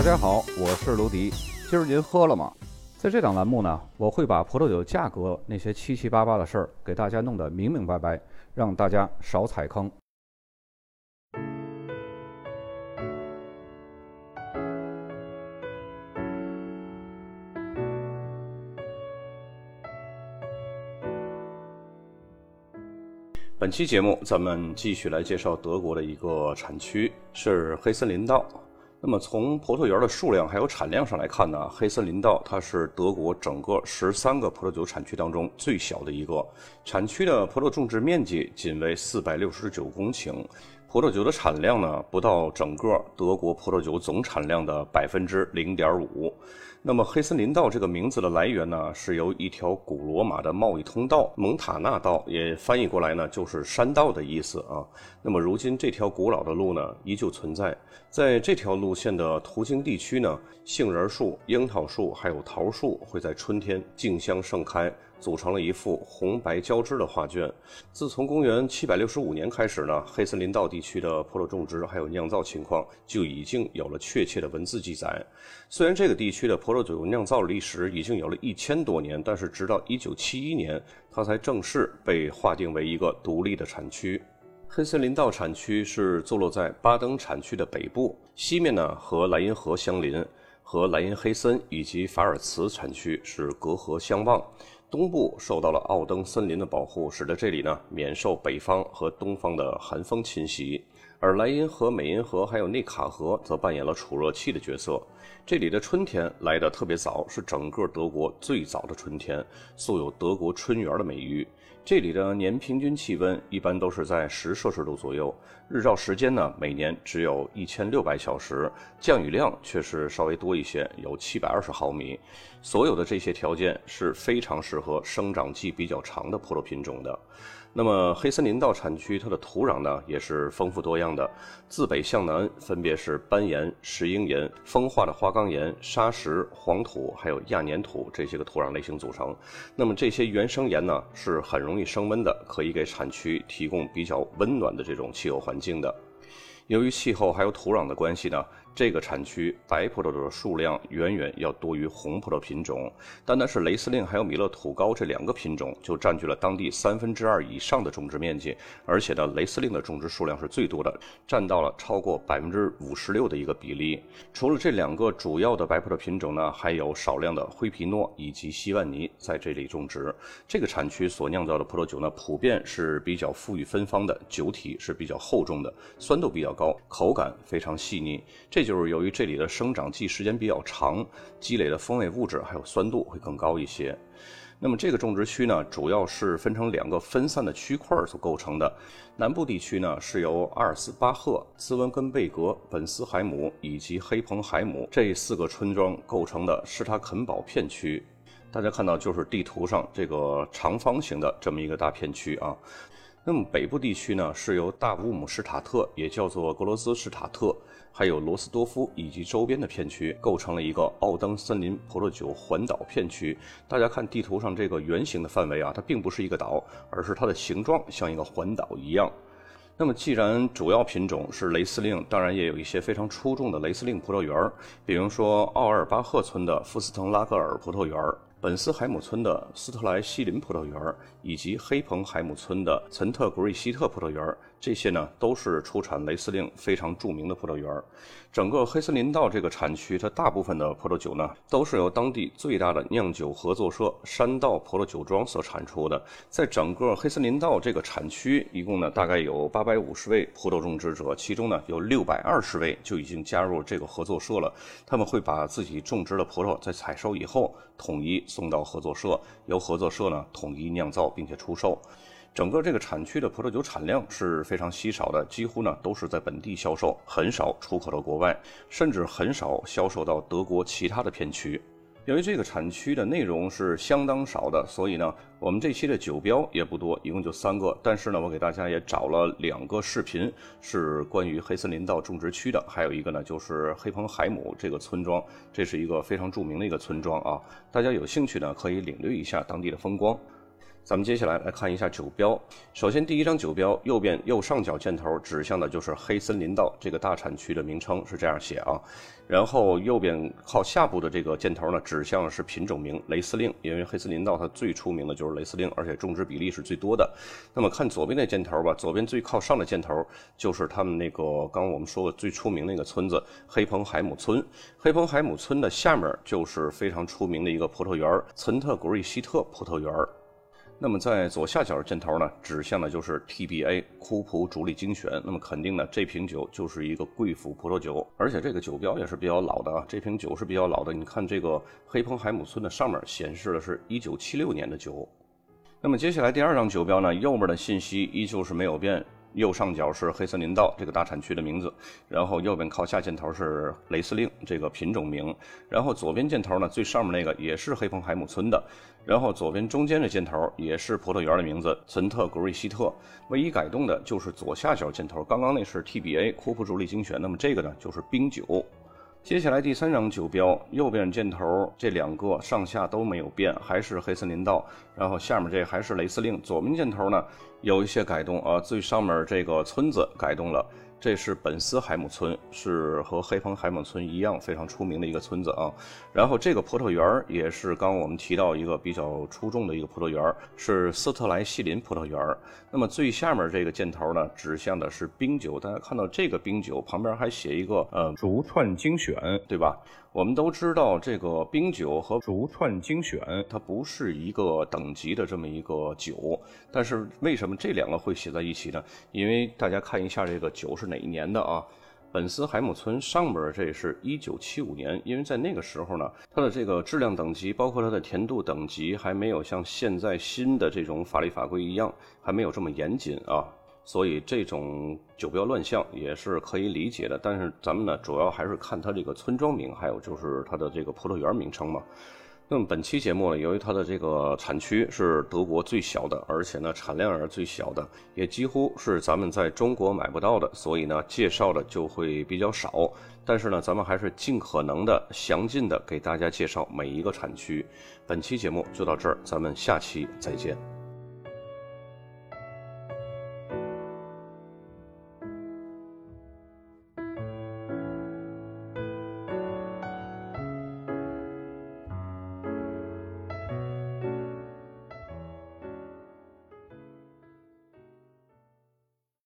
大家好，我是卢迪。今儿您喝了吗？在这档栏目呢，我会把葡萄酒价格那些七七八八的事儿给大家弄得明明白白，让大家少踩坑。本期节目，咱们继续来介绍德国的一个产区，是黑森林道。那么从葡萄园的数量还有产量上来看呢，黑森林道它是德国整个十三个葡萄酒产区当中最小的一个。产区的葡萄种植面积仅为四百六十九公顷，葡萄酒的产量呢不到整个德国葡萄酒总产量的百分之零点五。那么黑森林道这个名字的来源呢，是由一条古罗马的贸易通道蒙塔纳道，也翻译过来呢就是山道的意思啊。那么如今这条古老的路呢依旧存在，在这条路线的途经地区呢，杏仁树、樱桃树还有桃树会在春天竞相盛开。组成了一幅红白交织的画卷。自从公元七百六十五年开始呢，黑森林道地区的葡萄种植还有酿造情况就已经有了确切的文字记载。虽然这个地区的葡萄酒酿造历史已经有了一千多年，但是直到一九七一年，它才正式被划定为一个独立的产区。黑森林道产区是坐落在巴登产区的北部，西面呢和莱茵河相邻，和莱茵黑森以及法尔茨产区是隔河相望。东部受到了奥登森林的保护，使得这里呢免受北方和东方的寒风侵袭。而莱茵河、美茵河还有内卡河则扮演了储热器的角色。这里的春天来得特别早，是整个德国最早的春天，素有“德国春园”的美誉。这里的年平均气温一般都是在十摄氏度左右，日照时间呢每年只有一千六百小时，降雨量却是稍微多一些，有七百二十毫米。所有的这些条件是非常适合生长季比较长的葡萄品种的。那么黑森林道产区它的土壤呢也是丰富多样的，自北向南分别是斑岩、石英岩、风化的花岗岩、砂石、黄土还有亚粘土这些个土壤类型组成。那么这些原生岩呢是很容易升温的，可以给产区提供比较温暖的这种气候环境的。由于气候还有土壤的关系呢。这个产区白葡萄的数量远远要多于红葡萄品种，单单是雷司令还有米勒土高这两个品种就占据了当地三分之二以上的种植面积，而且呢，雷司令的种植数量是最多的，占到了超过百分之五十六的一个比例。除了这两个主要的白葡萄品种呢，还有少量的灰皮诺以及西万尼在这里种植。这个产区所酿造的葡萄酒呢，普遍是比较馥郁芬芳的，酒体是比较厚重的，酸度比较高，口感非常细腻。这这就是由于这里的生长季时间比较长，积累的风味物质还有酸度会更高一些。那么这个种植区呢，主要是分成两个分散的区块所构成的。南部地区呢，是由阿尔斯巴赫、兹文根贝格、本斯海姆以及黑彭海姆这四个村庄构成的施塔肯堡片区。大家看到就是地图上这个长方形的这么一个大片区啊。那么北部地区呢，是由大乌姆施塔特，也叫做格罗斯施塔特。还有罗斯多夫以及周边的片区，构成了一个奥登森林葡萄酒环岛片区。大家看地图上这个圆形的范围啊，它并不是一个岛，而是它的形状像一个环岛一样。那么，既然主要品种是雷司令，当然也有一些非常出众的雷司令葡萄园，比如说奥尔巴赫村的富斯滕拉格尔葡萄园。本斯海姆村的斯特莱西林葡萄园以及黑彭海姆村的岑特格瑞希特葡萄园这些呢都是出产雷司令非常著名的葡萄园儿整个黑森林道这个产区，它大部分的葡萄酒呢都是由当地最大的酿酒合作社山道葡萄酒庄所产出的。在整个黑森林道这个产区，一共呢大概有八百五十位葡萄种植者，其中呢有六百二十位就已经加入这个合作社了。他们会把自己种植的葡萄在采收以后统一。送到合作社，由合作社呢统一酿造并且出售。整个这个产区的葡萄酒产量是非常稀少的，几乎呢都是在本地销售，很少出口到国外，甚至很少销售到德国其他的片区。由于这个产区的内容是相当少的，所以呢，我们这期的酒标也不多，一共就三个。但是呢，我给大家也找了两个视频，是关于黑森林道种植区的，还有一个呢就是黑彭海姆这个村庄，这是一个非常著名的一个村庄啊。大家有兴趣呢，可以领略一下当地的风光。咱们接下来来看一下酒标。首先，第一张酒标右边右上角箭头指向的就是黑森林道这个大产区的名称，是这样写啊。然后右边靠下部的这个箭头呢，指向是品种名雷司令，因为黑森林道它最出名的就是雷司令，而且种植比例是最多的。那么看左边那箭头吧，左边最靠上的箭头就是他们那个刚刚我们说过最出名那个村子黑彭海姆村。黑彭海姆村的下面就是非常出名的一个葡萄园——岑特古瑞希特葡萄园。那么在左下角的箭头呢，指向的就是 TBA 库普主力精选。那么肯定呢，这瓶酒就是一个贵腐葡萄酒，而且这个酒标也是比较老的啊。这瓶酒是比较老的，你看这个黑彭海姆村的上面显示的是一九七六年的酒。那么接下来第二张酒标呢，右边的信息依旧是没有变。右上角是黑森林道这个大产区的名字，然后右边靠下箭头是雷司令这个品种名，然后左边箭头呢最上面那个也是黑彭海姆村的，然后左边中间的。箭头也是葡萄园的名字岑特格瑞希特，唯一改动的就是左下角箭头，刚刚那是 TBA 库普主力精选，那么这个呢就是冰酒。接下来第三张酒标，右边箭头这两个上下都没有变，还是黑森林道，然后下面这还是雷司令。左边箭头呢有一些改动啊，最上面这个村子改动了。这是本斯海姆村，是和黑彭海姆村一样非常出名的一个村子啊。然后这个葡萄园也是刚我们提到一个比较出众的一个葡萄园，是斯特莱西林葡萄园。那么最下面这个箭头呢，指向的是冰酒。大家看到这个冰酒旁边还写一个呃竹串精选，对吧？我们都知道这个冰酒和竹串精选，它不是一个等级的这么一个酒。但是为什么这两个会写在一起呢？因为大家看一下这个酒是哪一年的啊？本斯海姆村上边这是一九七五年，因为在那个时候呢，它的这个质量等级，包括它的甜度等级，还没有像现在新的这种法律法规一样，还没有这么严谨啊。所以这种酒标乱象也是可以理解的，但是咱们呢主要还是看它这个村庄名，还有就是它的这个葡萄园名称嘛。那么本期节目呢，由于它的这个产区是德国最小的，而且呢产量也是最小的，也几乎是咱们在中国买不到的，所以呢介绍的就会比较少。但是呢，咱们还是尽可能的详尽的给大家介绍每一个产区。本期节目就到这儿，咱们下期再见。